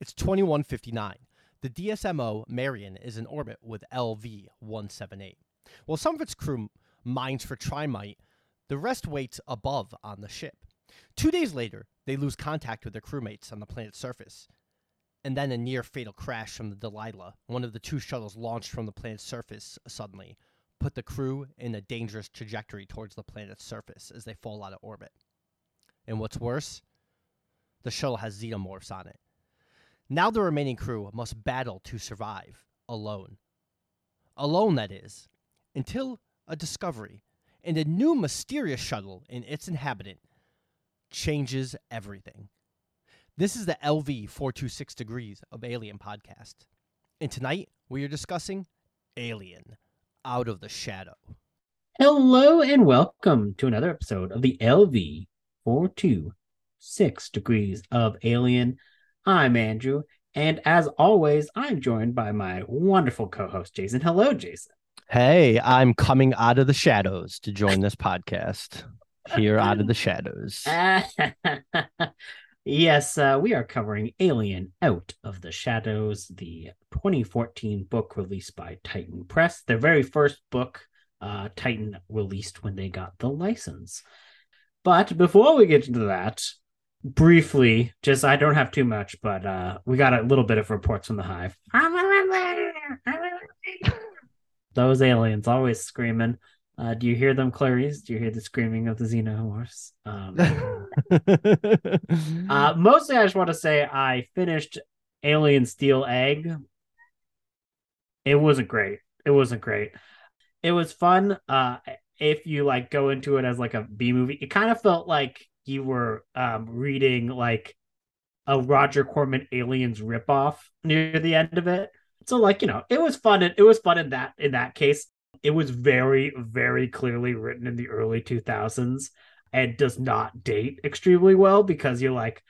It's 2159. The DSMO Marion is in orbit with LV 178. While some of its crew mines for trimonite, the rest waits above on the ship. Two days later, they lose contact with their crewmates on the planet's surface. And then a near fatal crash from the Delilah, one of the two shuttles launched from the planet's surface suddenly, put the crew in a dangerous trajectory towards the planet's surface as they fall out of orbit. And what's worse, the shuttle has xenomorphs on it. Now the remaining crew must battle to survive, alone. Alone, that is, until a discovery and a new mysterious shuttle and its inhabitant changes everything. This is the LV 426 Degrees of Alien podcast. And tonight we are discussing Alien Out of the Shadow. Hello and welcome to another episode of the LV 426 Degrees of Alien. I'm Andrew, and as always, I'm joined by my wonderful co host, Jayson. Hello, Jayson. Hey, I'm coming out of the shadows to join this podcast. Here out of the shadows. yes, uh, we are covering Alien Out of the Shadows, the 2014 book released by Titan Press, their very first book uh, Titan released when they got the license. But before we get into that, briefly, just I don't have too much, but uh, we got a little bit of reports from the hive. Those aliens always screaming. Uh, do you hear them, Clarice? Do you hear the screaming of the xenomorphs? Um, uh, mostly, I just want to say I finished Alien Steel Egg. It wasn't great. It wasn't great. It was fun. Uh, if you like go into it as like a B movie, it kind of felt like you were um, reading like a Roger Corman Aliens ripoff near the end of it. So like you know, it was fun. It was fun in that in that case it was very, very clearly written in the early 2000s and does not date extremely well because you're like,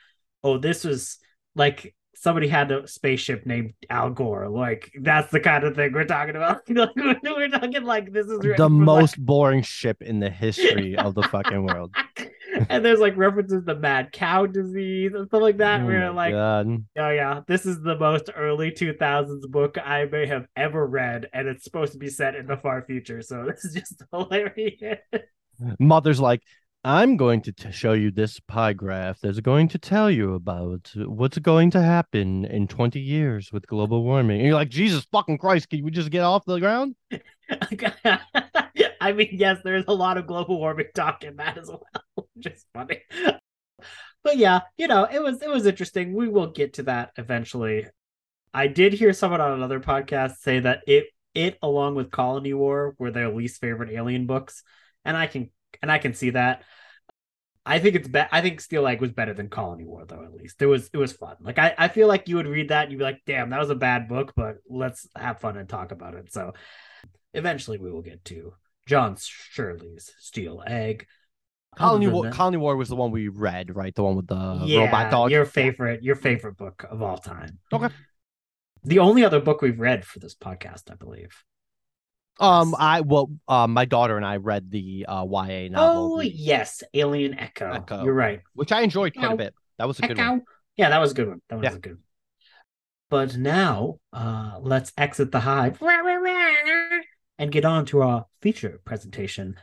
oh, this was like somebody had a spaceship named Al Gore. Like that's the kind of thing we're talking about. we're talking like this is the most like... boring ship in the history of the fucking world. and there's like references to mad cow disease and stuff like that. Oh we're like, God. oh yeah, this is the most early 2000s book I may have ever read, and it's supposed to be set in the far future. So this is just hilarious. Mother's like, I'm going to t- show you this pie graph that's going to tell you about what's going to happen in 20 years with global warming. And you're like, Jesus fucking Christ, can we just get off the ground? I mean, yes, there's a lot of global warming talk in that as well, is funny. But yeah, you know, it was it was interesting. We will get to that eventually. I did hear someone on another podcast say that it it along with Colony War were their least favorite alien books, and I can and I can see that. I think it's be- I think Steel Egg was better than Colony War though. At least it was it was fun. Like I, I feel like you would read that and you'd be like, damn, that was a bad book, but let's have fun and talk about it. So eventually we will get to John Shirley's Steel Egg. Colony War, Colony War was the one we read, right? The one with the yeah, robot dog. Your favorite, your favorite book of all time. Okay. The only other book we've read for this podcast, I believe. Um, I well, um, my daughter and I read the uh, YA novel. Oh yes, Alien Echo. Echo. You're right. Which I enjoyed quite a bit. That was a Echo. good one. Yeah, that was a good one. That was yeah. a good. One. But now, uh, let's exit the hive and get on to our feature presentation.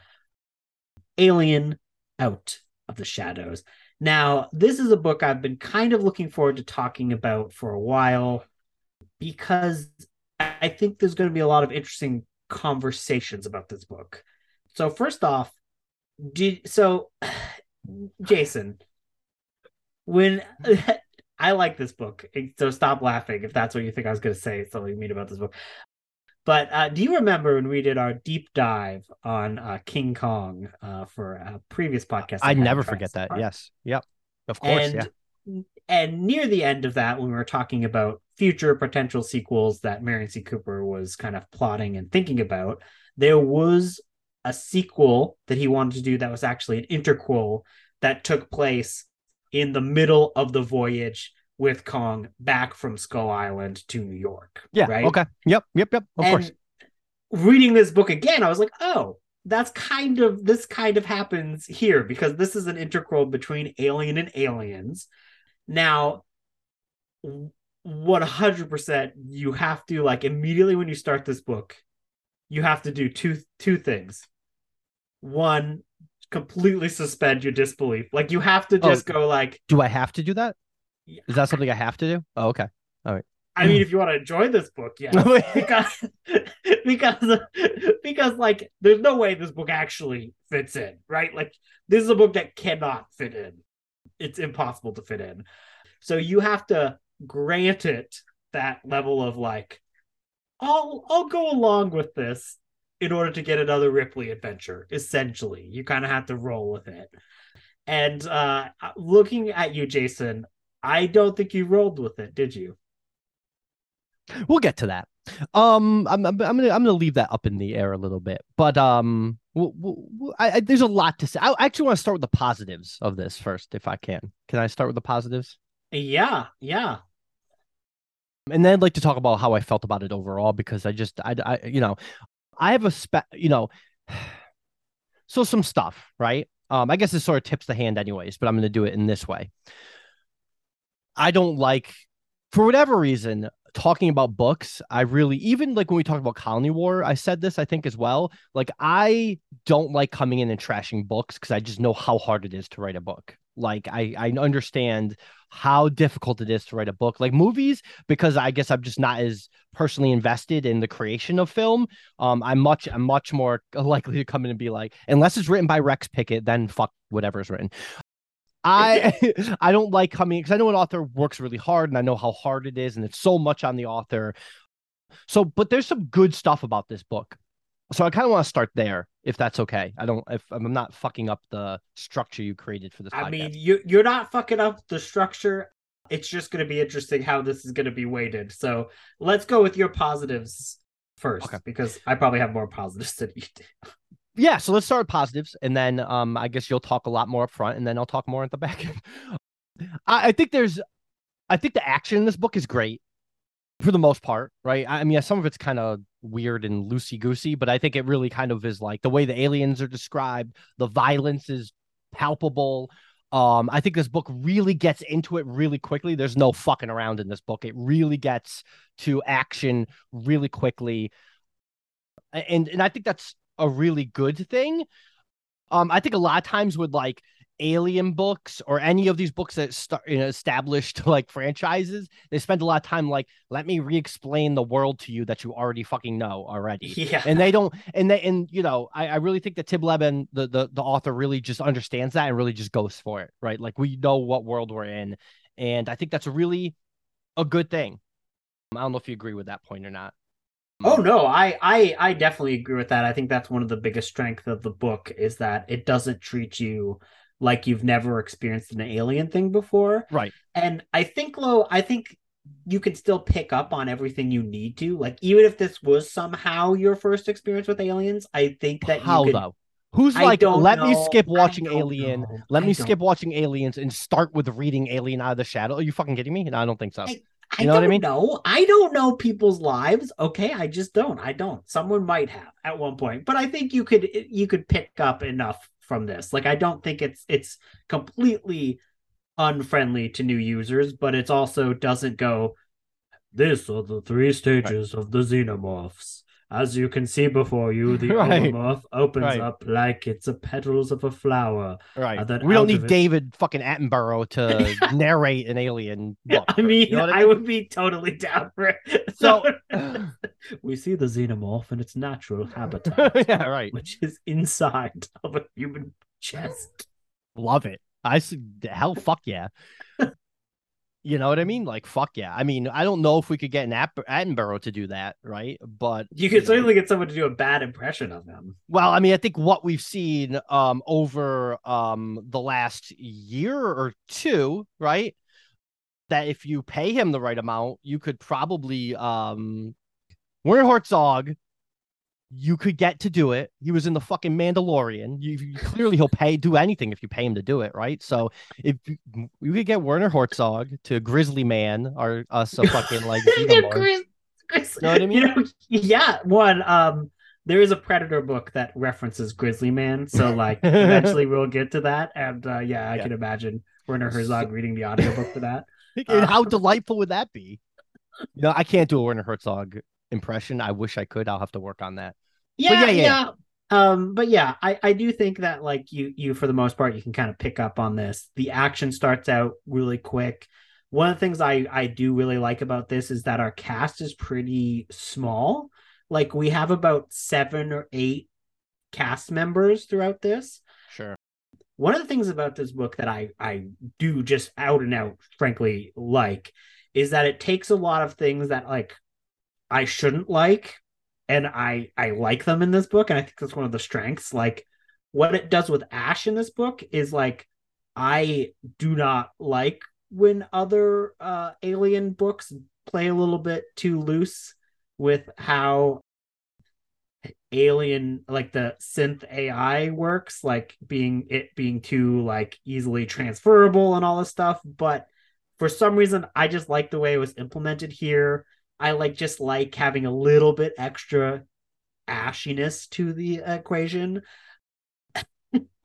Alien Out of the Shadows. Now, this is a book I've been kind of looking forward to talking about for a while because I think there's going to be a lot of interesting conversations about this book. So first off, did so Jayson, when I like this book, so stop laughing if that's what you think I was going to say. Something mean about this book. But uh, do you remember when we did our deep dive on uh, King Kong uh, for a previous podcast? I never forget that. Yes. Yep. Of course. And, yeah. And near the end of that, when we were talking about future potential sequels that Merian C. Cooper was kind of plotting and thinking about, there was a sequel that he wanted to do that was actually an interquel that took place in the middle of the voyage with Kong back from Skull Island to New York. Yeah. Right. Okay. Yep. Yep. Yep. Of and course. Reading this book again, I was like, oh, that's kind of this kind of happens here because this is an interquel between Alien and Aliens. Now, 100% you have to like immediately when you start this book you have to do two two things one completely suspend your disbelief like you have to Oh. just go like Do I have to do that? Is that something I have to do? Oh, okay. All right. I mean if you want to enjoy this book yeah because because because like there's no way this book actually fits in right like this is a book that cannot fit in it's impossible to fit in so you have to grant it that level of like i'll i'll go along with this in order to get another ripley adventure essentially you kind of have to roll with it and uh looking at you jayson i don't think you rolled with it did you we'll get to that. Um, I'm, I'm, I'm gonna I'm gonna leave that up in the air a little bit, but um, we'll, we'll, I, I, there's a lot to say. I actually want to start with the positives of this first, if I can. Can I start with the positives? yeah yeah and then I'd like to talk about how I felt about it overall because I just I, I you know I have a spe you know so some stuff right um I guess it sort of tips the hand anyways but I'm going to do it in this way I don't like for whatever reason talking about books I really even like when we talked about Colony War I said this I think as well like I don't like coming in and trashing books because I just know how hard it is to write a book like I I understand how difficult it is to write a book like movies because I guess I'm just not as personally invested in the creation of film. Um, I'm much I'm much more likely to come in and be like, unless it's written by Rex Pickett, then fuck whatever's written. I I don't like coming because I know an author works really hard and I know how hard it is and it's so much on the author. So, but there's some good stuff about this book. So I kind of want to start there, if that's okay. I don't if I'm not fucking up the structure you created for this. I podcast. mean, you you're not fucking up the structure. It's just going to be interesting how this is going to be weighted. So let's go with your positives first, Okay. because I probably have more positives than you do. Yeah so let's start with positives and then um i guess you'll talk a lot more up front and then i'll talk more at the back end. I, I think there's i think the action in this book is great for the most part right? I mean some of it's kind of weird and loosey goosey but i think it really kind of is like the way the aliens are described the violence is palpable. Um i think this book really gets into it really quickly. There's no fucking around in this book. It really gets to action really quickly. And and i think that's a really good thing. Um, I think a lot of times with like alien books or any of these books that start you know, established like franchises, they spend a lot of time like, let me re-explain the world to you that you already fucking know already. Yeah. And they don't, and they, and you know, I, I really think that Tim Lebbon, the, the the author, really just understands that and really just goes for it, right? Like we know what world we're in, and I think that's a really a good thing. I don't know if you agree with that point or not. Oh mm. no, I, I I definitely agree with that. I think that's one of the biggest strengths of the book is that it doesn't treat you like you've never experienced an alien thing before. Right. And I think Lo, I think you can still pick up on everything you need to. Like even if this was somehow your first experience with aliens, I think that How you could, though? Who's I like, let me skip watching Alien. know. Let I me don't- skip watching Aliens and start with reading Alien Out of the Shadow. Are you fucking kidding me? No, I don't think so. I- You I know what I don't mean? know. I don't know people's lives. Okay, I just don't. I don't. Someone might have at one point, but I think you could you could pick up enough from this. Like I don't think it's it's completely unfriendly to new users, but it's also doesn't go. This are the three stages of the xenomorphs. As you can see before you, the Right. xenomorph opens Right. up like it's a petals of a flower. right. We don't need it- David fucking Attenborough to narrate an Alien book. I mean, You know what I, would be totally down for it. So- we see the xenomorph in its natural habitat, yeah, right. which is inside of a human chest. Love it. I said, hell, fuck yeah. You know what I mean? Like, fuck yeah. I mean, I don't know if we could get an At- Attenborough to do that, right? But You could know, certainly get someone to do a bad impression of him. Well, I mean, I think what we've seen um over um the last year or two, right? That if you pay him the right amount, you could probably um Werner Herzog, you could get to do it. He was in the fucking Mandalorian. You, you clearly he'll pay do anything if you pay him to do it, right? So if you, you could get Werner Herzog to Grizzly Man or us a fucking like. Chris, Chris, Know what I mean? You know, yeah. One, um, there is a Predator book that references Grizzly Man, so like eventually we'll get to that. And uh, yeah, I Yeah. can imagine Werner Herzog reading the audiobook for that. And Uh, how delightful would that be? You know, I can't do a Werner Herzog impression. I wish I could. I'll have to work on that. Yeah, yeah, yeah, yeah. Um, but yeah, I, I do think that like you you for the most part you can kind of pick up on this. The action starts out really quick. One of the things I I do really like about this is that our cast is pretty small. Like we have about seven or eight cast members throughout this. Sure. One of the things about this book that I I do just out and out frankly like is that it takes a lot of things that like I shouldn't like and I I like them in this book and I think that's one of the strengths. Like what it does with Ash in this book is like I do not like when other uh alien books play a little bit too loose with how alien like the synth AI works like being it being too like easily transferable and all this stuff. But for some reason I just like the way it was implemented here I like just like having a little bit extra ashiness to the equation.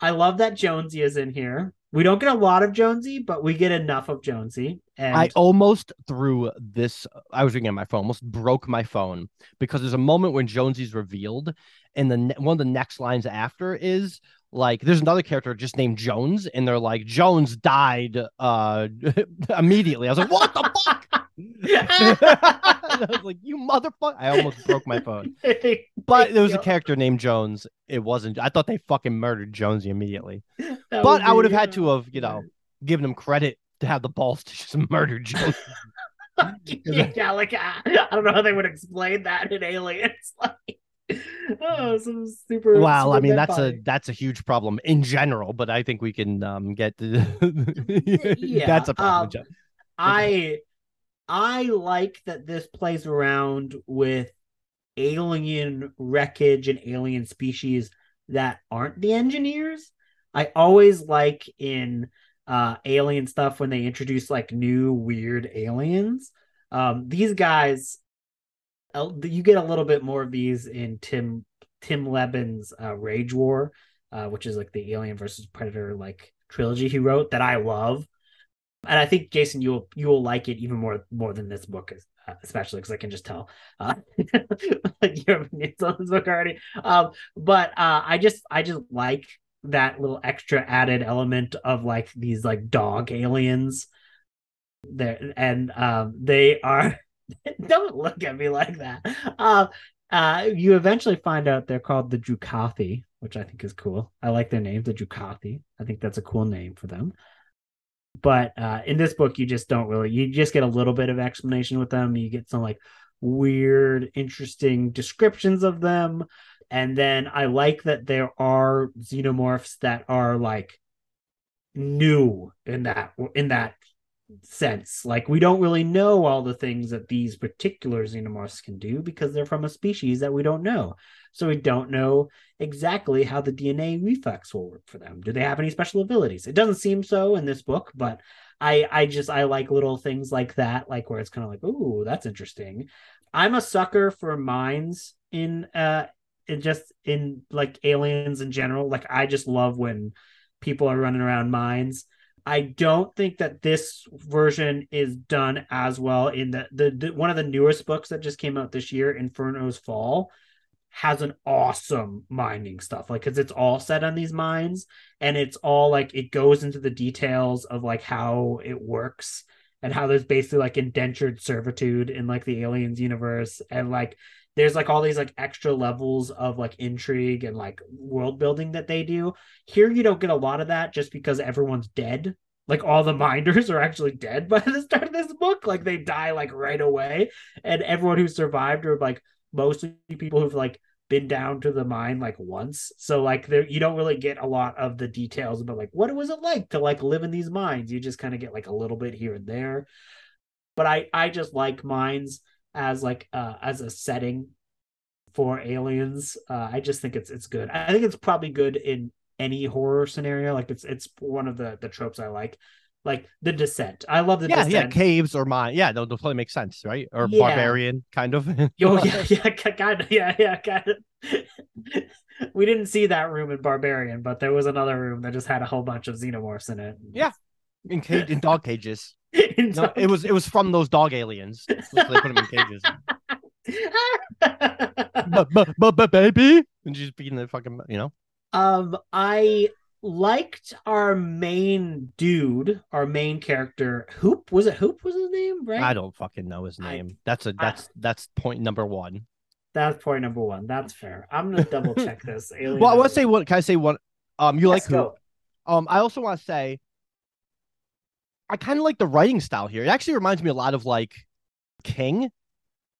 I love that Jonesy is in here. We don't get a lot of Jonesy, but we get enough of Jonesy. And I almost threw this. I was reading on my phone, almost broke my phone because there's a moment when Jonesy's revealed, and the one of the next lines after is like there's another character just named Jones, and they're like Jones died uh immediately. I was like, what the fuck? I was like, you motherfucker! I almost broke my phone. But there was a character named Jones. It wasn't. I thought they fucking murdered Jonesy immediately. That but I would have had to have, you know, given him credit to have the balls to just murder Jones. yeah, like I, I don't know how they would explain that in Aliens. Like, oh, some super. Well, I mean that's body. a that's a huge problem in general, but I think we can um get to, yeah, that's a problem. Um, I I like that this plays around with alien wreckage and alien species that aren't the engineers. I always like in uh, alien stuff when they introduce like new weird aliens. Um, these guys, you get a little bit more of these in Tim Tim Lebbon's uh, Rage War, uh, which is like the Alien versus Predator like trilogy he wrote that I love and I think Jayson, you'll you will like it even more more than this book is, uh, especially because I can just tell uh, your opinions on this book already. Um, but uh, I just I just like that little extra added element of like these like dog aliens. There and um they are don't look at me like that. Uh uh you eventually find out they're called the Drukathi which i think is cool. I like their name the Drukathi i think that's a cool name for them but uh, in this book, you just don't really. You just get a little bit of explanation with them. You get some like weird, interesting descriptions of them, and then I like that there are xenomorphs that are like new in that in that sense. Like we don't really know all the things that these particular xenomorphs can do because they're from a species that we don't know. So we don't know exactly how the DNA reflex will work for them. Do they have any special abilities? It doesn't seem so in this book, but I I just I like little things like that, like where it's kind of like, ooh, that's interesting. I'm a sucker for minds in uh in just in like aliens in general. Like I just love when people are running around mines I don't think that this version is done as well in the, the, the one of the newest books that just came out this year, Inferno's Fall, has an awesome mining stuff. Like cuz it's all set on these mines and it's all like it goes into the details of like how it works and how there's basically like indentured servitude in like the aliens universe and like there's like all these like extra levels of like intrigue and like world building that they do. Here you don't get a lot of that just because everyone's dead. Like all the minders are actually dead by the start of this book. Like they die like right away. And everyone who survived are like mostly people who've like been down to the mine like once. So like there you don't really get a lot of the details about like what it was it like to like live in these mines. You just kind of get like a little bit here and there. But I I just like mines as like uh as a setting for aliens. Uh, I just think it's it's good. I think it's probably good in any horror scenario. Like it's it's one of the the tropes I like. Like the descent. I love the yeah, descent. yeah, caves or mine. Yeah, they'll, they'll probably make sense, right? Or yeah. barbarian, kind of. oh yeah, yeah, kind of, yeah, yeah, kind of. we didn't see that room in Barbarian, but there was another room that just had a whole bunch of xenomorphs in it. Yeah, in cage in dog cages. In No, it was it was from those dog aliens. So they put them in cages. but, but but but baby, and she's beating the fucking you know. um, I liked our main dude, our main character. Hoop was it? Hoop was his name, right? I don't fucking know his I- name. that's a that's that's point number one. That's point number one. That's fair. I'm gonna double check this. Alien Well, I want to say one. Can I say one? Um, you like Let's go. Um, I also want to say, I kind of like the writing style here. It actually reminds me a lot of like King,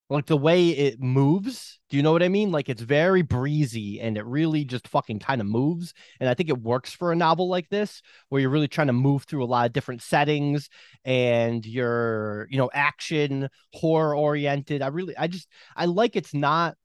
like the way it moves. Do you know what I mean? Like it's very breezy and it really just fucking kind of moves. And I think it works for a novel like this, where you're really trying to move through a lot of different settings and you're, you know, action, horror oriented. I really, I just, I like it's not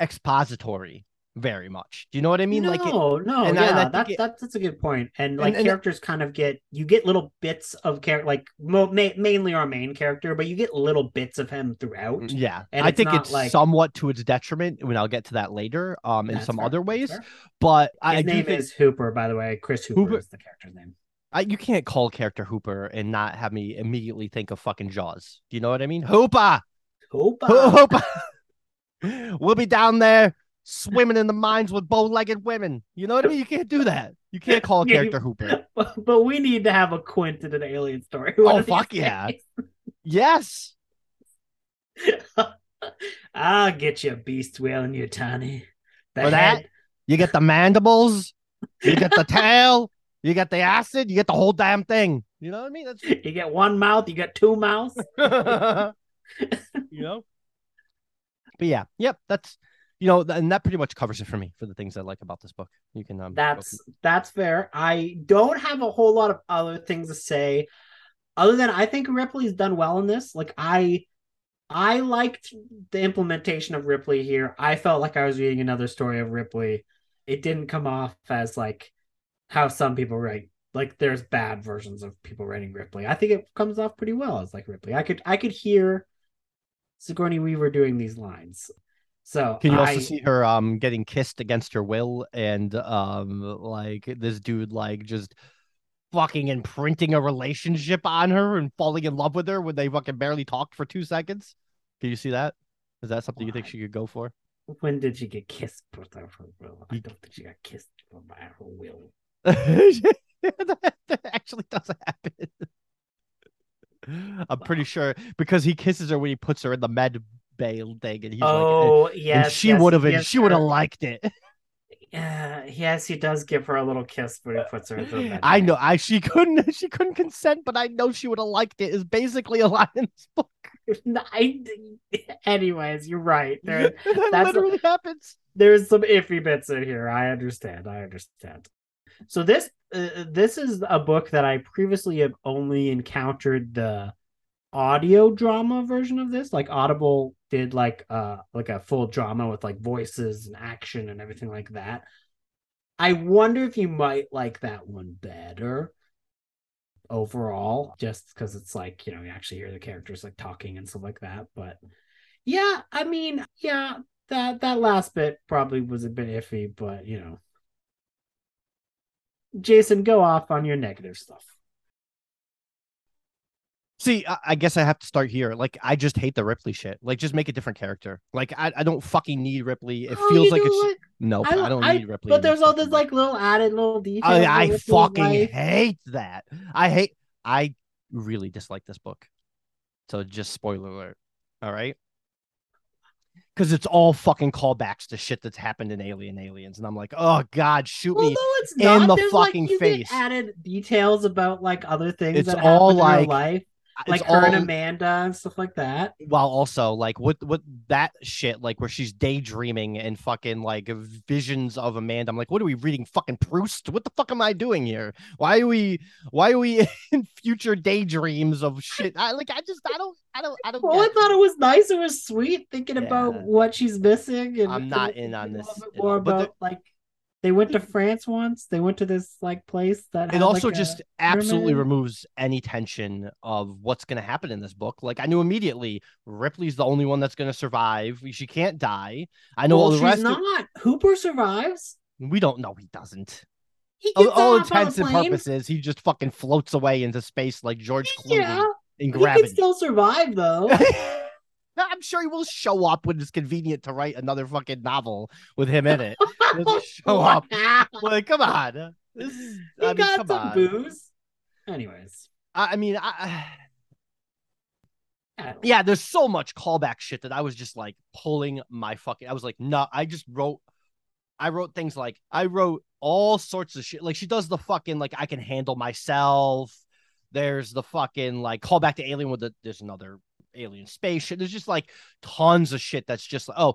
expository very much. Do you know what I mean? no, like it, no, and I- and I yeah, that's it- that's that's a good point. And like and- characters kind of get you get little bits of character, like mo- ma- mainly our main character, but you get little bits of him throughout. Yeah, And I it's think it's like- somewhat to its detriment when I'll get to that later, um, in That's some fair, other ways. But I, I His do name think is Hooper, by the way. Chris Hooper, Hooper- is the character's name. I, you can't call character Hooper and not have me immediately think of fucking Jaws. Do you know what I mean? Hooper, Hooper. Ho- Hooper. we'll be down there swimming in the mines with bow-legged women. You know what I mean? You can't do that. You can't call a Yeah, character Hooper. but, but we need to have a Quint in an alien story. Oh, of these fuck yeah. days. Yes. I'll get you, a beast whale, and you tiny. The For that, you get the mandibles, you get the tail, you get the acid, you get the whole damn thing. You know what I mean? That's you get one mouth, you get two mouths. you know. But yeah, yep, that's you know, and that pretty much covers it for me for the things I like about this book. You can um, That's that's fair. I don't have a whole lot of other things to say, other than I think Ripley's done well in this. Like I, I liked the implementation of Ripley here. I felt like I was reading another story of Ripley. It didn't come off as like how some people write. Like there's bad versions of people writing Ripley. I think it comes off pretty well as like Ripley. I could I could hear Sigourney Weaver doing these lines. So Can you also I- see her um getting kissed against her will and um like this dude like just fucking imprinting a relationship on her and falling in love with her when they fucking barely talked for two seconds? Can you see that? Is that something you think she could go for? When did she get kissed without her will? I don't think she got kissed by her will. that that actually doesn't happen. I'm pretty sure because he kisses her when he puts her in the med bay thing, and he's like, oh and yes, she yes, would have, gives she would have liked it. Uh, yes, he does give her a little kiss when he puts her I know, I she couldn't, she couldn't consent, but I know she would have liked it. Is basically a line in this book. I- anyways, you're right. There, that literally happens. there's some iffy bits in here. I understand. I understand. So this, uh, this is a book that I previously have only encountered the audio drama version of this. Like Audible did like uh like a full drama with like voices and action and everything like that. I wonder if you might like that one better overall, just because it's like, you know, you actually hear the characters like talking and stuff like that. But yeah, I mean, yeah, that that last bit probably was a bit iffy, but you know. Jayson, go off on your negative stuff. See, I, I guess I have to start here. Like, I just hate the Ripley shit. Like, just make a different character. Like, I, I don't fucking need Ripley. It Oh, feels like it's what? nope. I- I, don't need Ripley. But there's all this like little added little details. I, I fucking life. hate that. I hate. I really dislike this book. So just spoiler alert. All right. Because it's all fucking callbacks to shit that's happened in Alien Aliens, and I'm like, oh god, shoot Well, me. no, it's in not. the There's, like, fucking get face. added details about like other things It's that all, like, life, like her and Amanda and stuff like that. while also like what what that shit like where she's daydreaming and fucking like visions of Amanda. I'm like, what are we reading? Fucking Proust? What the fuck am I doing here? Why are we why are we in future daydreams of shit? I like I just I don't I don't I don't Well, I thought it was nice. It was sweet thinking Yeah. about what she's missing. And I'm not in on this little bit at more all, but the- about like they went to France once. They went to this like place that it also like, just absolutely mermaid. removes any tension of what's going to happen in this book. Like I knew immediately Ripley's the only one that's going to survive. She can't die. I know well, all the she's rest. of- not. Hooper survives. we don't know he doesn't. He all, all intents and purposes, he just fucking floats away into space like George Clooney yeah. in gravity. He can still survive though. I'm sure he will show up when it's convenient to write another fucking novel with him in it. show up. Like, come on. This is, he I mean, got some on. booze. Anyways, I, I mean, I, yeah, there's so much callback shit that I was just like pulling my fucking. I was like, no, I just wrote. I wrote things like I wrote all sorts of shit. Like she does the fucking like I can handle myself. There's the fucking like call back to Alien with the there's another alien spaceship. There's just like tons of shit that's just like, oh,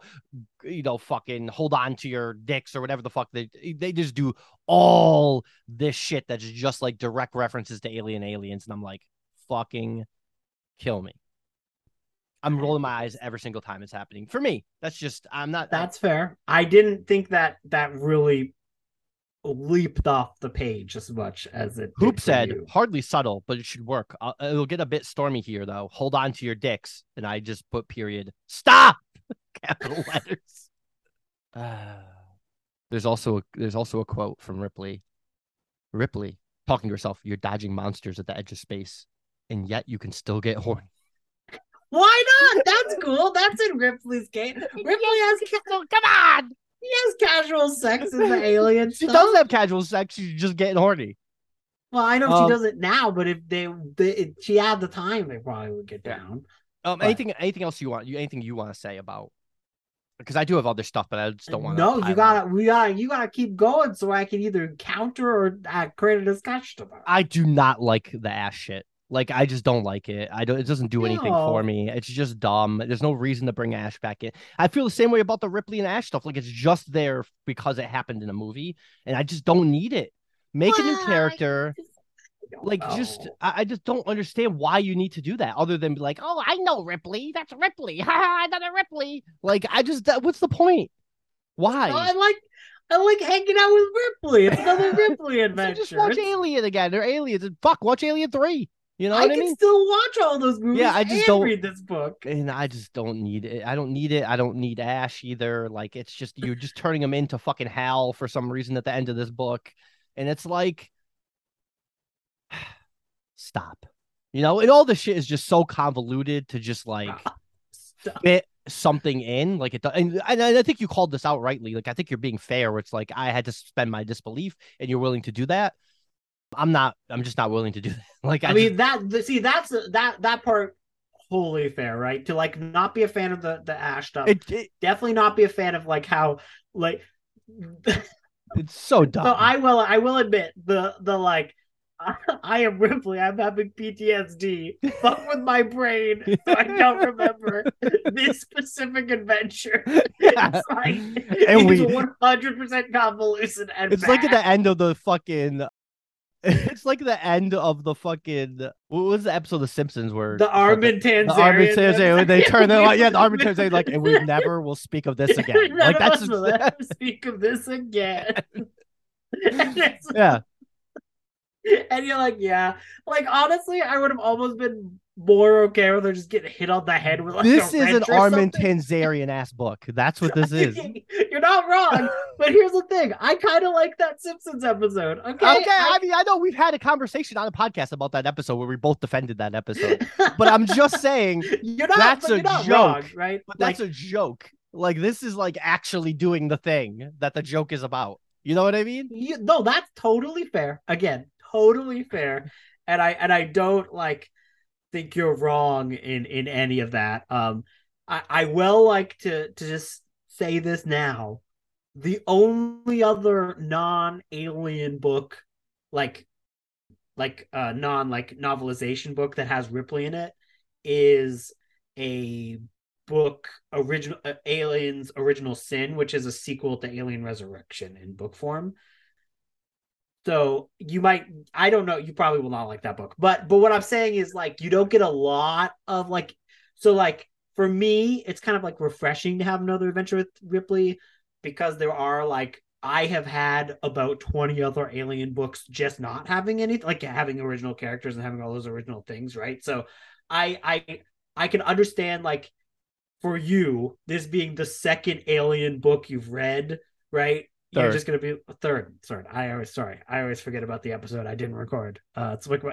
you know, fucking hold on to your dicks or whatever the fuck they they just do all this shit that's just like direct references to alien aliens, and I'm like, fucking kill me. I'm rolling my eyes every single time it's happening. For me, that's just I'm not. That's fair. I didn't think that that really leaped off the page as much as it. Hoop said, you. hardly subtle, but it should work. Uh, it'll get a bit stormy here, though. Hold on to your dicks, and I just put period. Stop. Capital letters. Uh, there's also a, there's also a quote from Ripley. Ripley talking to herself, "You're dodging monsters at the edge of space, and yet you can still get horny." Why not? That's cool. That's in Ripley's game. Ripley has capital. come on. He has casual sex in the alien. she doesn't have casual sex. She's just getting horny. Well, I know um, she does it now, but if they, they if she had the time, they probably would get down. Um, but, anything, anything else you want? You anything you want to say about? Because I do have other stuff, but I just don't want. To. No, you gotta, we gotta, you gotta keep going so I can either counter or uh, create a discussion about. It. I do not like the ass shit. Like I just don't like it. I don't. It doesn't do anything no. for me. It's just dumb. There's no reason to bring Ash back in. I feel the same way about the Ripley and Ash stuff. Like it's just there because it happened in a movie, and I just don't need it. Make a new character. Like know. just, I, I, just don't understand why you need to do that. Other than be like, oh, I know Ripley. That's Ripley. Ha ha! Another Ripley. Like I just, that, what's the point? Why? I like I like hanging out with Ripley. It's another Ripley adventure. so just watch Alien again. They're aliens. Fuck, watch Alien 3. You know I can I mean? still watch all those movies. Yeah, I just don't read this book, and I just don't need it. I don't need it. I don't need Ash either. Like it's just you're just turning him into fucking Hal for some reason at the end of this book, and it's like, stop. You know, and all this shit is just so convoluted to just like ah, fit something in like it and, and i think you called this out rightly like i think you're being fair where it's like i had to suspend my disbelief and you're willing to do that I'm not. I'm just not willing to do that. Like, I, I mean, just... that see, that's that that part wholly fair, right? To like not be a fan of the the Ash stuff. It, it, definitely not be a fan of like how like. it's so dumb. So I will. I will admit the the like. I am Ripley. I'm having PTSD. Fuck with my brain, so I don't remember this specific adventure. Yeah. It's like and it's 100 percent convoluted. And it's bad. like at the end of the fucking It's like the end of the fucking what was the episode of The Simpsons where the Armin Tamzarian, the Armin Tamzarian they turn their like yeah the Armin Tamzarian like and we never will speak of this again. like that's will ever speak of this again. Yeah. and you're like yeah. Like honestly I would have almost been more okay they're just getting hit on the head with like this is an Armin Tamzarian ass book. That's what this is. You're not wrong, but here's the thing: I kind of like that Simpsons episode. Okay, okay. I... I... mean, I know we've had a conversation on the podcast about that episode where we both defended that episode, but I'm just saying you're not, that's a joke, wrong, right? But like... that's a joke. Like this is like actually doing the thing that the joke is about. You know what I mean? You, no, that's totally fair. Again, totally fair. And I and I don't like think you're wrong in in any of that. Um, I I will like to to just say this now. The only other non-alien book, like like uh non like novelization book that has Ripley in it, is a book original uh, Aliens Original Sin, which is a sequel to Alien Resurrection in book form. So you might I don't know, you probably will not like that book. But but what I'm saying is like you don't get a lot of like so like for me it's kind of like refreshing to have another adventure with Ripley because there are like I have had about 20 other alien books just not having any like having original characters and having all those original things, right? So I I I can understand like for you this being the second alien book you've read, right? You're just gonna be third. Sorry, I always sorry. I always forget about the episode I didn't record. Uh, it's like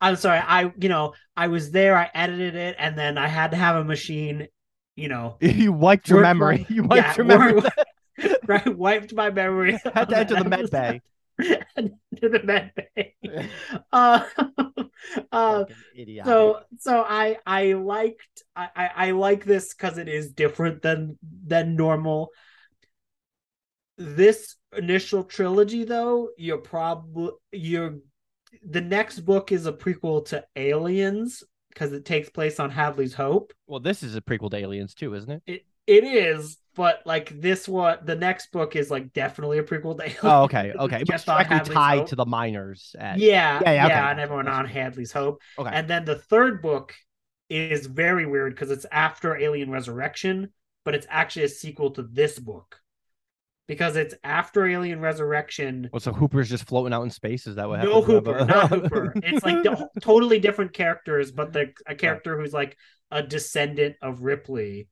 I'm sorry. I you know I was there. I edited it, and then I had to have a machine. You know, you wiped your memory. You wiped yeah, your memory. right? Wiped my memory. Had to enter the med bay. Enter the med bay. Uh, uh, so so I I liked I I, I like this because it is different than than normal. This initial trilogy, though, you're probably you're the next book is a prequel to Aliens because it takes place on Hadley's Hope. well, this is a prequel to Aliens too, isn't it? It it is, but like this one, the next book is like definitely a prequel to Aliens. Oh, okay, okay. Just on directly tied Hope. to the miners. At... Yeah, Yeah, yeah, yeah, okay, and everyone on Hadley's Hope. Okay. And then the third book is very weird because it's after Alien Resurrection, but it's actually a sequel to this book. Because it's after Alien Resurrection. Well, so Hooper's just floating out in space. Is that what happened? No? Hooper, not Hooper. It's like the, totally different characters, but the a character who's like a descendant of Ripley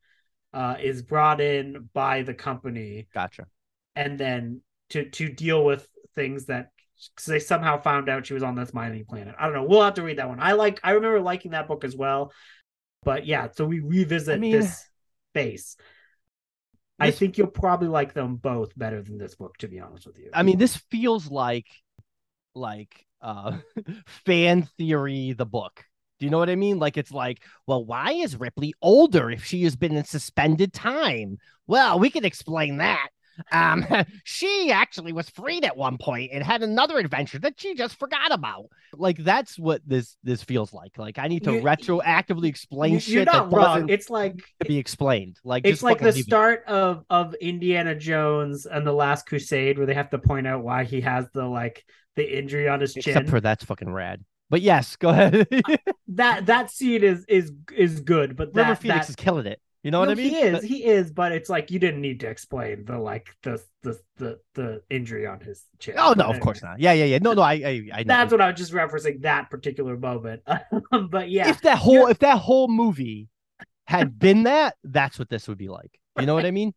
uh, is brought in by the company Gotcha. and then to to deal with things that because they somehow found out she was on this mining planet. I don't know. We'll have to read that one. I like. I remember liking that book as well. But yeah, so we revisit I mean- this space. I think you'll probably like them both better than this book, to be honest with you. I mean, this feels like like uh fan theory the book. Do you know what I mean? Like it's like, well, why is Ripley older if she has been in suspended time? Well, we can explain that. Um, she actually was freed at one point and had another adventure that she just forgot about. Like that's what this this feels like. Like I need to You- retroactively explain You- shit you're not wrong. It's like to be explained. Like it's just like the start of of Indiana Jones and the Last Crusade, where they have to point out why he has the like the injury on his chin. Except for that's fucking rad. But yes, go ahead. that that scene is is is good, but River Phoenix that is killing it. You know what I mean? He is, But- he is, but it's like you didn't need to explain the like the the the, the injury on his chin. Oh no, of course not. Yeah, yeah, yeah. No, no, I, I, I. That's what I was just referencing that particular moment. but yeah, If that whole, if that whole movie had been that, that's what this would be like. You know what I mean?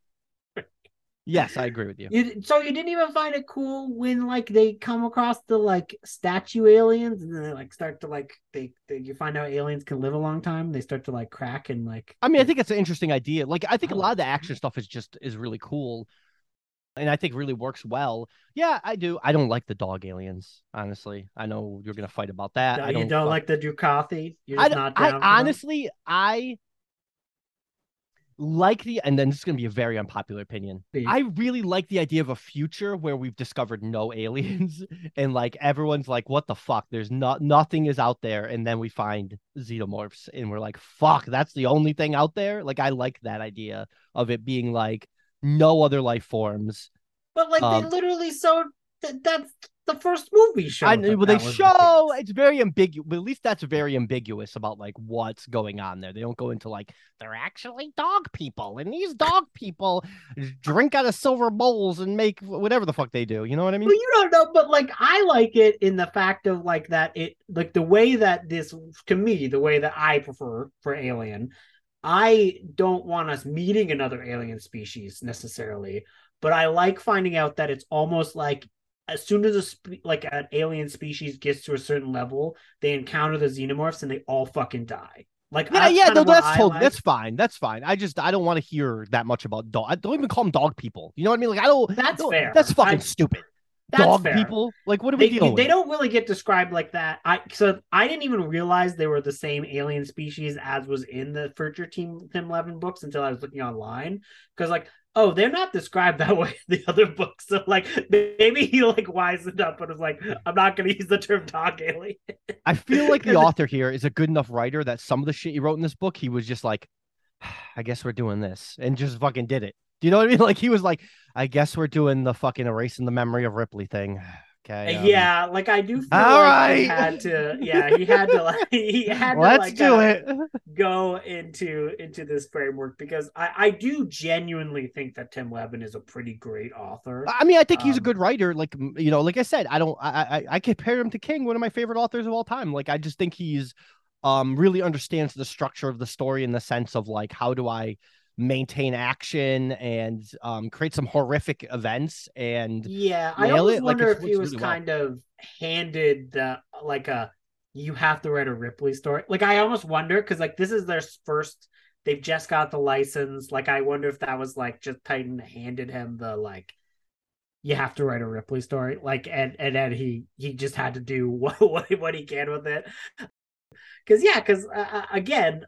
Yes, I agree with you. You, so you didn't even find it cool when like they come across the like statue aliens and then they like start to like they, they you find out aliens can live a long time. They start to like crack and like. I mean, I think it's an interesting idea. Like, I think a Oh. lot of the action stuff is just is really cool, and I think really works well. Yeah, I do. I don't like the dog aliens. Honestly, I know you're gonna fight about that. No, I don't. don't fuck- like the Ducati. You're I, don't- not I for them? honestly, I like the, and then this is going to be a very unpopular opinion. Please. I really like the idea of a future where we've discovered no aliens and like everyone's like, what the fuck? There's not, nothing is out there. And then we find xenomorphs and we're like, fuck, that's the only thing out there. Like, I like that idea of it being like no other life forms. But like Um, they literally so th- that's the first movie show. I, well, they was the show it's very ambiguous, at least that's very ambiguous about like what's going on there. They don't go into like they're actually dog people, and these dog people drink out of silver bowls and make whatever the fuck they do. You know what I mean? Well, you don't know, but like I like it in the fact of like that it like the way that this to me the way that I prefer for Alien. I don't want us meeting another alien species necessarily, but I like finding out that it's almost like as soon as a spe- like an alien species gets to a certain level, they encounter the xenomorphs and they all fucking die. Like Yeah, that's yeah, no, that's totally like. that's fine. That's fine. I just I don't want to hear that much about dog. I don't even call them dog people. You know what I mean? Like I don't. That's fair. That's fucking I- stupid. That's dog fair. people. Like what are we they, dealing they don't really get described like that. I so I didn't even realize they were the same alien species as was in the future Team Tim Lebbon books until I was looking online because like oh they're not described that way in the other books. So like maybe he like wisened up and was like I'm not going to use the term dog alien. I feel like the author here is a good enough writer that some of the shit he wrote in this book, he was just like, I guess we're doing this and just fucking did it. Do you know what I mean? Like he was like, I guess we're doing the fucking erasing the memory of Ripley thing. Okay. um, yeah, like I do feel All like he had to. Yeah, he had to like he had to Let's like, do kinda- it. go into into this framework because I, I do genuinely think that Tim Lebbon is a pretty great author. I mean, I think he's a Um, good writer. Like you know, like I said, I don't. I, I I compare him to King, one of my favorite authors of all time. Like I just think he's um really understands the structure of the story in the sense of like how do I maintain action and um, create some horrific events and yeah i always wonder like, if he was really kind well. of handed the like a you have to write a ripley story like i almost wonder because like this is their first they've just got the license like i wonder if that was like just titan handed him the like you have to write a ripley story like and and then he he just had to do what what, what he can with it because yeah because uh, uh, again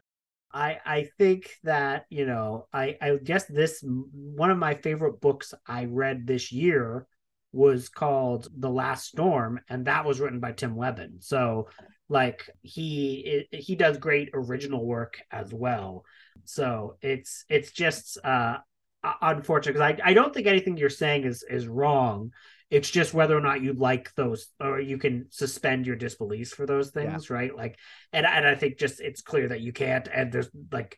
I I think that you know I I guess this one of my favorite books I read this year was called The Last Storm and that was written by Tim Lebbon. So like he it, he does great original work as well. So it's it's just uh unfortunate because I I don't think anything you're saying is is wrong. It's just whether or not you like those, or you can suspend your disbelief for those things, yeah. right? Like, and and I think just it's clear that you can't. And there's like,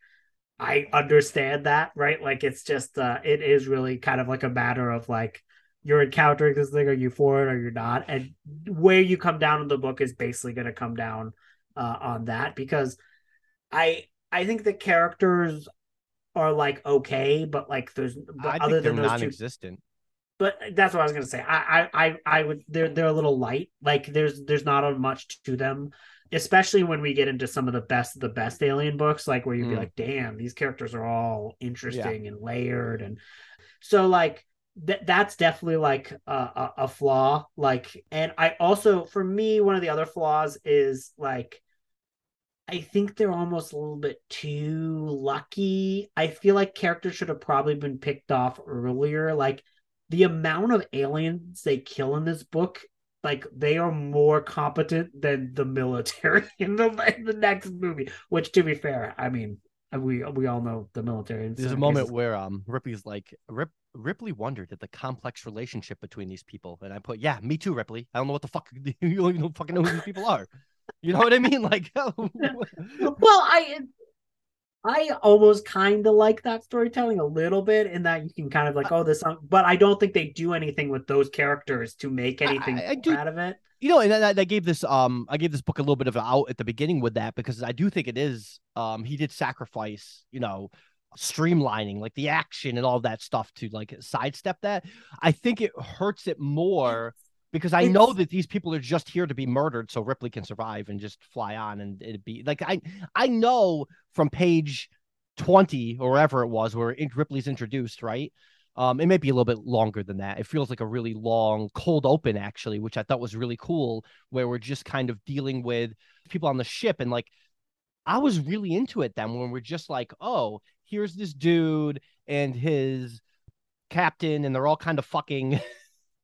I understand that, right? Like, it's just uh, it is really kind of like a matter of like you're encountering this thing, are you for it or you're not? And where you come down in the book is basically going to come down uh, on that because I I think the characters are like okay, but like there's but I other than those non-existent. Two, but that's what I was gonna say. I, I, I would. They're they're a little light. Like there's there's not much to them, especially when we get into some of the best of the best alien books, like where you'd mm. be like, damn, these characters are all interesting yeah. and layered, and so like that that's definitely like a, a, a flaw. Like, and I also for me one of the other flaws is like. I think they're almost a little bit too lucky. I feel like characters should have probably been picked off earlier. Like the amount of aliens they kill in this book like they are more competent than the military in the in the next movie. Which, to be fair, I mean, we we all know the military. There's a moment cases. where um Ripley's like Rip, Ripley wondered at the complex relationship between these people, and I put, yeah, me too, Ripley. I don't know what the fuck you don't fucking know who these people are. You know what I mean? Like, well, I I almost kind of like that storytelling a little bit in that you can kind of like, oh, this, but I don't think they do anything with those characters to make anything I, I do, out of it. You know, and I, I, gave this, um, I gave this book a little bit of an out at the beginning with that because I do think it is, um, he did sacrifice, you know, streamlining like the action and all that stuff to like sidestep that. I think it hurts it more because I it's... know that these people are just here to be murdered so Ripley can survive and just fly on and it'd be like I I know from page 20 or wherever it was where Ripley's introduced, right? Um, it may be a little bit longer than that. It feels like a really long cold open, actually, which I thought was really cool, where we're just kind of dealing with people on the ship. And like, I was really into it then when we're just like, oh, here's this dude and his captain, and they're all kind of fucking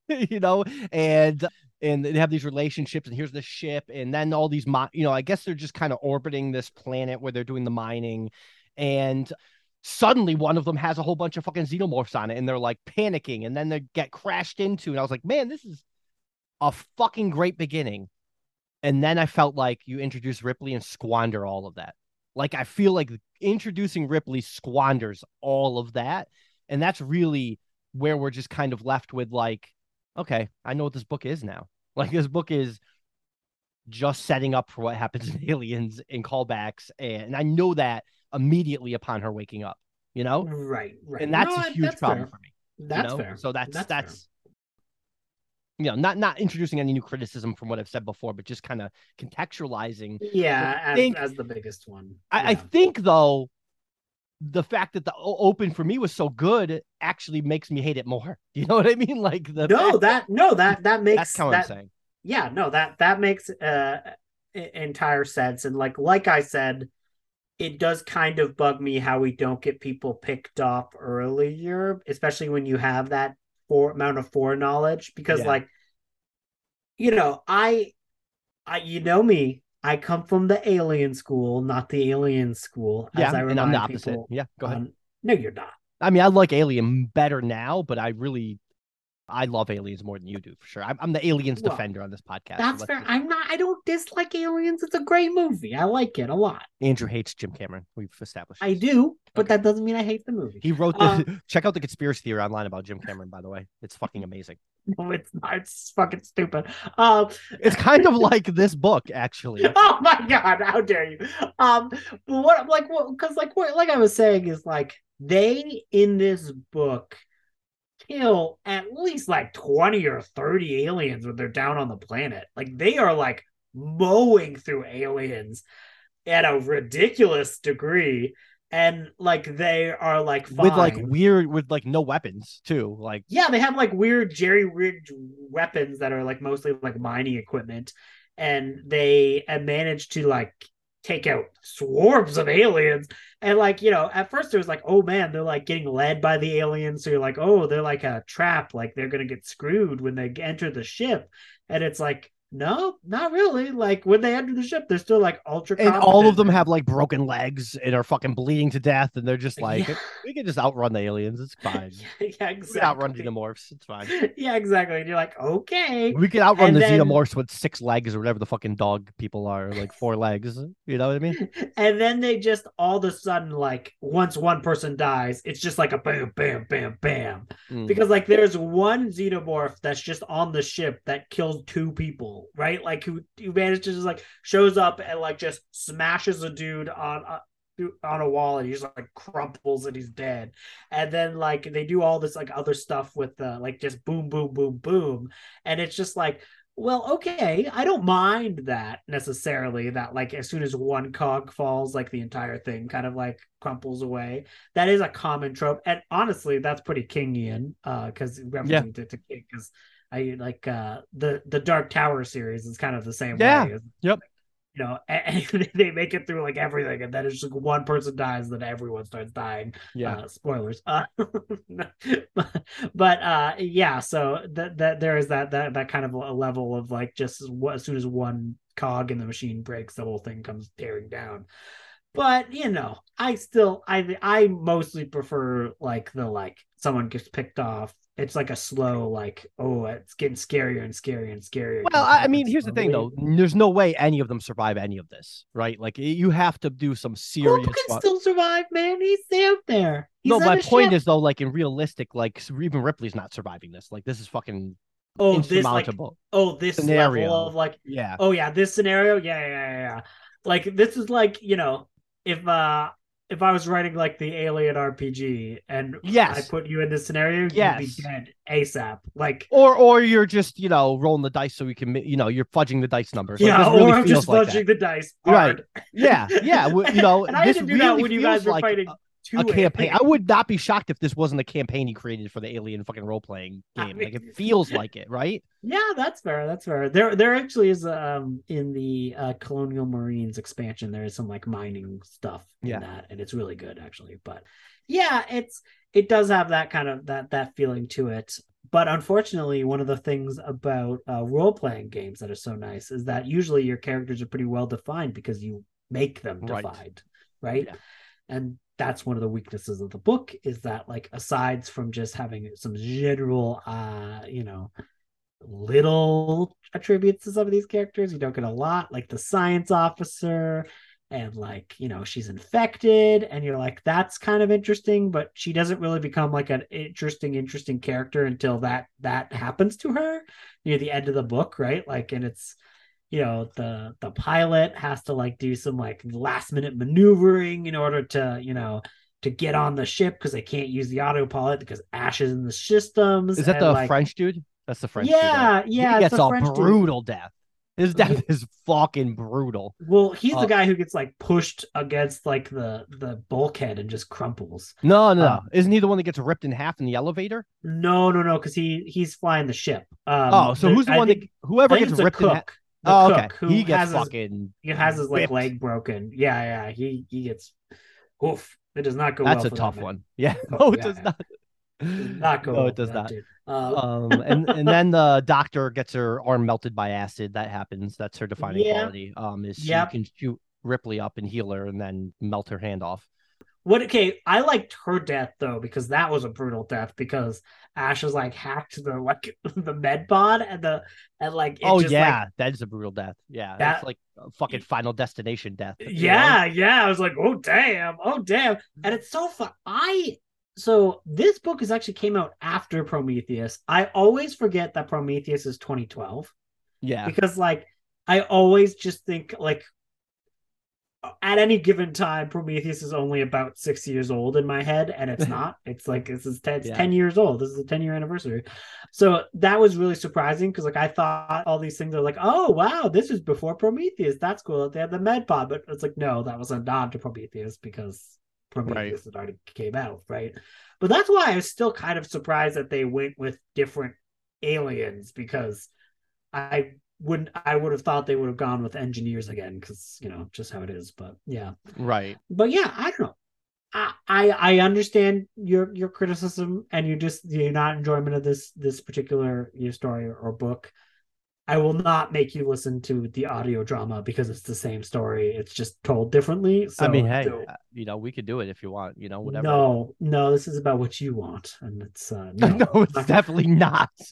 you know, and and they have these relationships and here's the ship and then all these mi- you know i guess they're just kind of orbiting this planet where they're doing the mining and suddenly one of them has a whole bunch of fucking xenomorphs on it and they're like panicking and then they get crashed into and i was like man this is a fucking great beginning. And then i felt like you introduce ripley and squander all of that. Like i feel like introducing ripley squanders all of that and that's really where we're just kind of left with like okay, I know what this book is now. Like this book is just setting up for what happens in Aliens and callbacks, and I know that immediately upon her waking up. You know, right, right, and that's no, a huge that's problem fair. for me. That's you know? fair. So that's that's, that's you know not not introducing any new criticism from what I've said before, but just kind of contextualizing. Yeah, as, think, as, the biggest one. I, yeah. I think though the fact that the open for me was so good actually makes me hate it more. You know what I mean? Like the no, that no, that that makes that's how that, I'm saying. Yeah, no, that that makes uh entire sense. And like like I said, it does kind of bug me how we don't get people picked off earlier, especially when you have that for amount of foreknowledge. Because yeah. like, you know, I I you know me, I come from the alien school, not the alien school. Yeah, and I'm the opposite. People, yeah, go ahead. Um, no, you're not. I mean, I like Alien better now, but I really I love aliens more than you do for sure. I'm, I'm the aliens well, defender on this podcast. That's so fair. Just... I'm not. I don't dislike aliens. It's a great movie. I like it a lot. Andrew hates Jim Cameron. We've established. I do, but okay. that doesn't mean I hate the movie. He wrote the. Um, check out the conspiracy theory online about Jim Cameron. By the way, it's fucking amazing. No, it's not. It's fucking stupid. Um, it's kind of like this book, actually. oh my god! How dare you? Um, what like what? Because like what? Like I was saying is like they in this book kill at least like 20 or 30 aliens when they're down on the planet. Like they are like mowing through aliens at a ridiculous degree and like they are like fine. with like weird with like no weapons too like yeah they have like weird jerry rigged weapons that are like mostly like mining equipment and they manage to like take out swarms of aliens. And like you know at first it was like oh man they're like getting led by the aliens. So you're like oh they're like a trap. Like they're gonna get screwed when they enter the ship. And it's like no, not really. Like when they enter the ship, they're still like ultra. And all of them have like broken legs and are fucking bleeding to death, and they're just like, yeah. we can just outrun the aliens. It's fine. yeah, exactly. We outrun xenomorphs. It's fine. yeah, exactly. And you're like, okay. We can outrun and the then... xenomorphs with six legs or whatever the fucking dog people are, like four legs. You know what I mean? And then they just all of a sudden, like, once one person dies, it's just like a bam, bam, bam, bam. Mm. Because like there's one xenomorph that's just on the ship that kills two people right? Like who, who manages like shows up and like just smashes a dude on uh, on a wall and he just like crumples and he's dead. And then like they do all this like other stuff with the like just boom, boom, boom, boom, and it's just like. Well, okay, I don't mind that necessarily. That like as soon as one cog falls, like the entire thing kind of like crumples away. That is a common trope, and honestly, that's pretty Kingian. Uh, because yeah. to, to King, because I like uh the the Dark Tower series is kind of the same yeah. way. Yep. You know, and, they make it through like everything, and then it's just like one person dies, then everyone starts dying. Yeah. Uh, spoilers. Uh, but uh, yeah. So that that there is that that that kind of a level of like just as soon as one cog in the machine breaks, the whole thing comes tearing down but you know i still i i mostly prefer like the like someone gets picked off it's like a slow like oh it's getting scarier and scarier and scarier well i mean here's the thing though. there's no way any of them survive any of this right? Like you have to do some serious Hoop can still survive man? He's out there. He's no my point ship. is though like in realistic like even ripley's not surviving this. Like this is fucking oh this like oh this scenario. level of like yeah. oh yeah this scenario? Yeah yeah yeah, yeah. like this is like you know if uh if I was writing like the Alien RPG and yes. I put you in this scenario, yes. you'd be dead ASAP. Like or or you're just you know rolling the dice so we can you know you're fudging the dice numbers. Like, yeah, really or I'm just fudging that. the dice. Hard. Right. Yeah. Yeah. you know, and I to do really that when you guys were like fighting. A campaign. I would not be shocked if this wasn't a campaign he created for the Alien fucking role playing game. I mean, like it feels like it, right? Yeah, that's fair. That's fair. There, there actually is um in the uh, Colonial Marines expansion. There is some like mining stuff in yeah. that, and it's really good actually. But yeah, it's it does have that kind of that that feeling to it. But unfortunately, one of the things about uh, role playing games that are so nice is that usually your characters are pretty well defined because you make them defined, right? right? Yeah. And that's one of the weaknesses of the book is that like aside from just having some general uh you know little attributes to some of these characters. You don't get a lot, like the science officer, and like, you know, she's infected, and you're like, that's kind of interesting, but she doesn't really become like an interesting, interesting character until that that happens to her near the end of the book, right? Like, and it's you know the the pilot has to like do some like last minute maneuvering in order to you know to get on the ship because they can't use the autopilot because ash is in the systems is that the like, french dude that's the French. Yeah, dude. yeah. He gets a French brutal dude. death. His death is fucking brutal. Well, he's uh, the guy who gets like pushed against like the the bulkhead and just crumples. No, no, um, isn't he the one that gets ripped in half in the elevator? No, no, no, because he he's flying the ship. Um, oh, so who's the I one that whoever gets ripped in half? Oh, okay. He gets fucking. His, he has his like leg broken. Yeah, yeah. He he gets. Oof! It does not go. That's well a tough one. Yeah. No, it yeah, does not. Not go. No, it does not. Uh, um, and and then the doctor gets her arm melted by acid. That happens. That's her defining yeah. quality. Um, is she yep. can shoot Ripley up and heal her, and then melt her hand off. What? Okay, I liked her death though because that was a brutal death because Ash is like hacked the like the med pod and the and like oh yeah, like, that is a brutal death. Yeah, that, that's like a fucking Final Destination death. Yeah, know? yeah. I was like, oh damn, oh damn, and it's so fun. I so this book is actually came out after Prometheus. I always forget that Prometheus is 2012. Yeah. Because like I always just think like at any given time, Prometheus is only about six years old in my head, and it's not. It's like this is 10, Yeah. 10 years old. This is the 10 year anniversary. So that was really surprising because like I thought all these things are like, oh wow, this is before Prometheus. That's cool that they had the med pod, but it's like, no, that was a nod to Prometheus because Prometheus had already came out, right? But that's why I was still kind of surprised that they went with different aliens because I wouldn't I would have thought they would have gone with engineers again because you know just how it is. But yeah, Right. but yeah, I don't know. I I, I understand your your criticism and you just you're not enjoyment of this this particular your story or, or book. I will not make you listen to the audio drama because it's the same story. It's just told differently. So I mean, hey, so- you know, we could do it if you want. You know, whatever. no, no, this is about what you want, and it's uh, no, no, it's definitely not.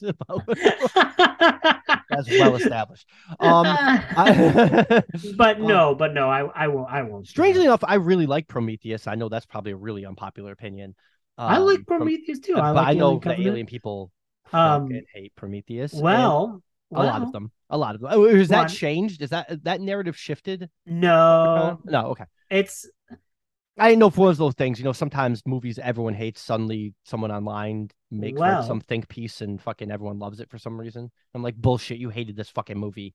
That's well established. Um, I, but Um, no, but no, I I won't. I won't. strangely enough, I really like Prometheus. I know that's probably a really unpopular opinion. I like um, Prometheus too. I like I know Alien the alien people Um, hate Prometheus. and Well, a lot of them. A lot of them. Oh, is that changed? Is that uh, that narrative shifted? No, no. Okay. it's I didn't know if one of those things. You know, sometimes movies everyone hates. Suddenly, someone online makes Well- like some think piece, and fucking everyone loves it for some reason. I'm like, bullshit. You hated this fucking movie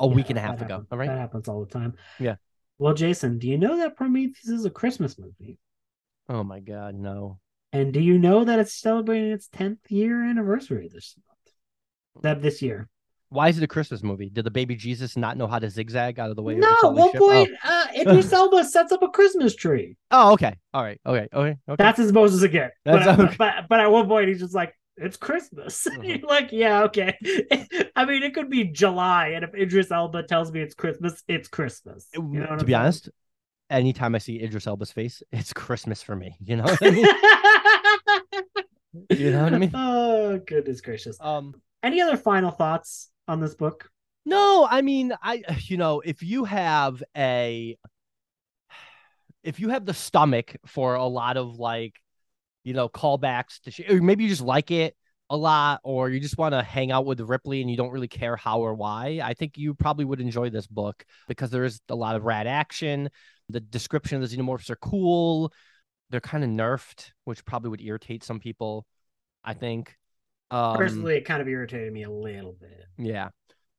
a yeah, week and a half ago. happens- All right. That happens all the time. Yeah. Well, Jayson, do you know that Prometheus is a Christmas movie? Oh my god, no. And do you know that it's celebrating its 10th year anniversary this month? That this year. Why is it a Christmas movie? Did the baby Jesus not know how to zigzag out of the way? No, at one point, uh, Idris Elba sets up a Christmas tree. Oh. okay. All right. Okay. Okay. Okay. That's as most as it gets. But, okay. but but at one point he's just like, it's Christmas. Mhm. You're like, yeah, okay. I mean, it could be July, and if Idris Elba tells me it's Christmas, it's Christmas. You know what to I'm be saying? honest, anytime I see Idris Elba's face, it's Christmas for me. You know what I mean? you know what I mean? oh goodness gracious! Um, Any other final thoughts on this book? no, I mean, I you know, if you have a if you have the stomach for a lot of like, you know, callbacks to or maybe you just like it a lot, or you just want to hang out with Ripley and you don't really care how or why, I think you probably would enjoy this book because there is a lot of rad action. The description of the xenomorphs are cool. They're kind of nerfed, which probably would irritate some people. I think. Um, Personally, it kind of irritated me a little bit. yeah.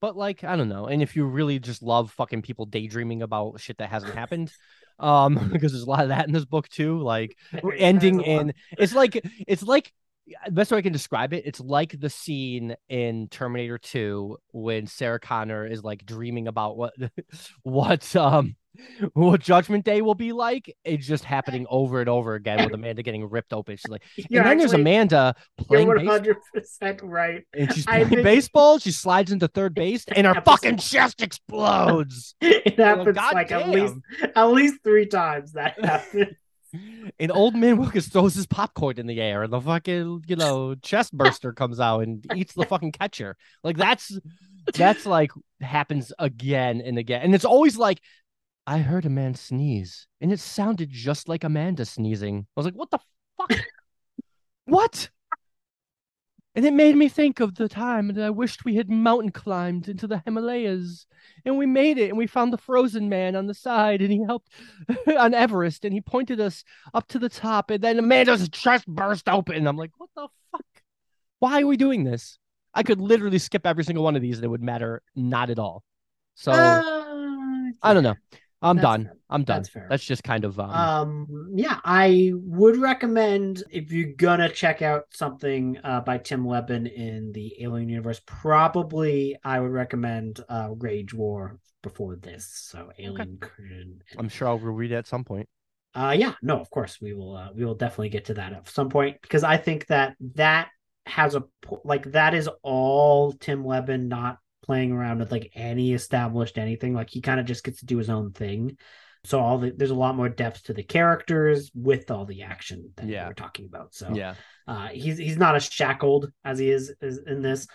But like, I don't know. And if you really just love fucking people daydreaming about shit that hasn't happened, um, because there's a lot of that in this book too. Like ending There's a lot. in it's like it's like best way I can describe it, it's like the scene in Terminator 2 when Sarah Connor is like dreaming about what what um what Judgment Day will be like. It's just happening over and over again with Amanda getting ripped open. She's like, You're and then there's Amanda playing You're baseball. 100 percent right. And she's playing think- baseball. She slides into third base, and her fucking chest explodes. It happens God like at least at least three times that happened. And old man Wilkins throws his popcorn in the air, and the fucking you know chest burster comes out and eats the fucking catcher. Like that's that's like happens again and again, and it's always like. I heard a man sneeze, and it sounded just like Amanda sneezing. I was like, "What the fuck? what?" And it made me think of the time that I wished we had mountain climbed into the Himalayas. And we made it, and we found the frozen man on the side, and he helped on Everest, and he pointed us up to the top, and then Amanda's chest burst open. I'm like, what the fuck? Why are we doing this? I could literally skip every single one of these, and it would matter not at all. So Uh, I don't know. I'm That's done. fair. I'm done. That's fair. That's just kind of um, Um, yeah, I would recommend if you're gonna check out something uh, by Tim Lebbon in the Alien universe, probably I would recommend uh, Rage War before this. So Alien Curtain. I'm sure I'll read it at some point. Uh, yeah, no, of course we will. Uh, we will definitely get to that at some point because I think that that has a like that is all Tim Lebbon not playing around with like any established anything. Like he kind of just gets to do his own thing. So all the there's a lot more depth to the characters with all the action that Yeah. we're talking about. So Yeah. uh, he's he's not as shackled as he is, is in this.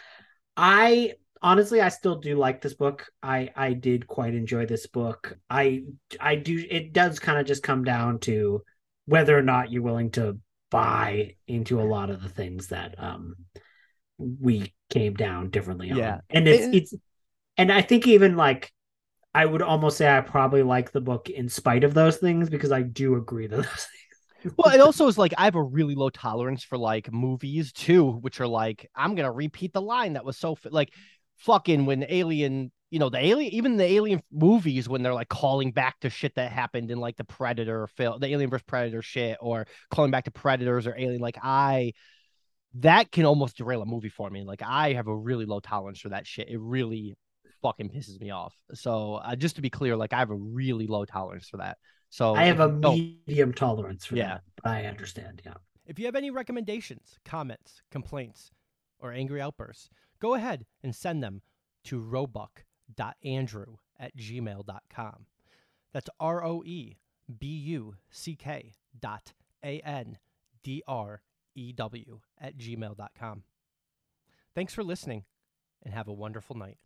I honestly I still do like this book. I I did quite enjoy this book. I I do it does kind of just come down to whether or not you're willing to buy into a lot of the things that um we came down differently on. Yeah. And it's It- it's and I think even like I would almost say I probably like the book in spite of those things because I do agree that those things. well, it also is like I have a really low tolerance for like movies too, which are like I'm gonna repeat the line that was so like fucking when Alien, you know, the Alien, even the Alien movies when they're like calling back to shit that happened in like the Predator film, the Alien vs Predator shit, or calling back to Predators or Alien. Like I, that can almost derail a movie for me. Like I have a really low tolerance for that shit. It really fucking pisses me off. So uh, just to be clear, like I have a really low tolerance for that. So I have a medium tolerance for yeah. that. I understand. Yeah. If you have any recommendations, comments, complaints, or angry outbursts, go ahead and send them to roebuck.andrew at gmail.com. That's R O E B U C K dot A N D R E W at gmail.com. Thanks for listening and have a wonderful night.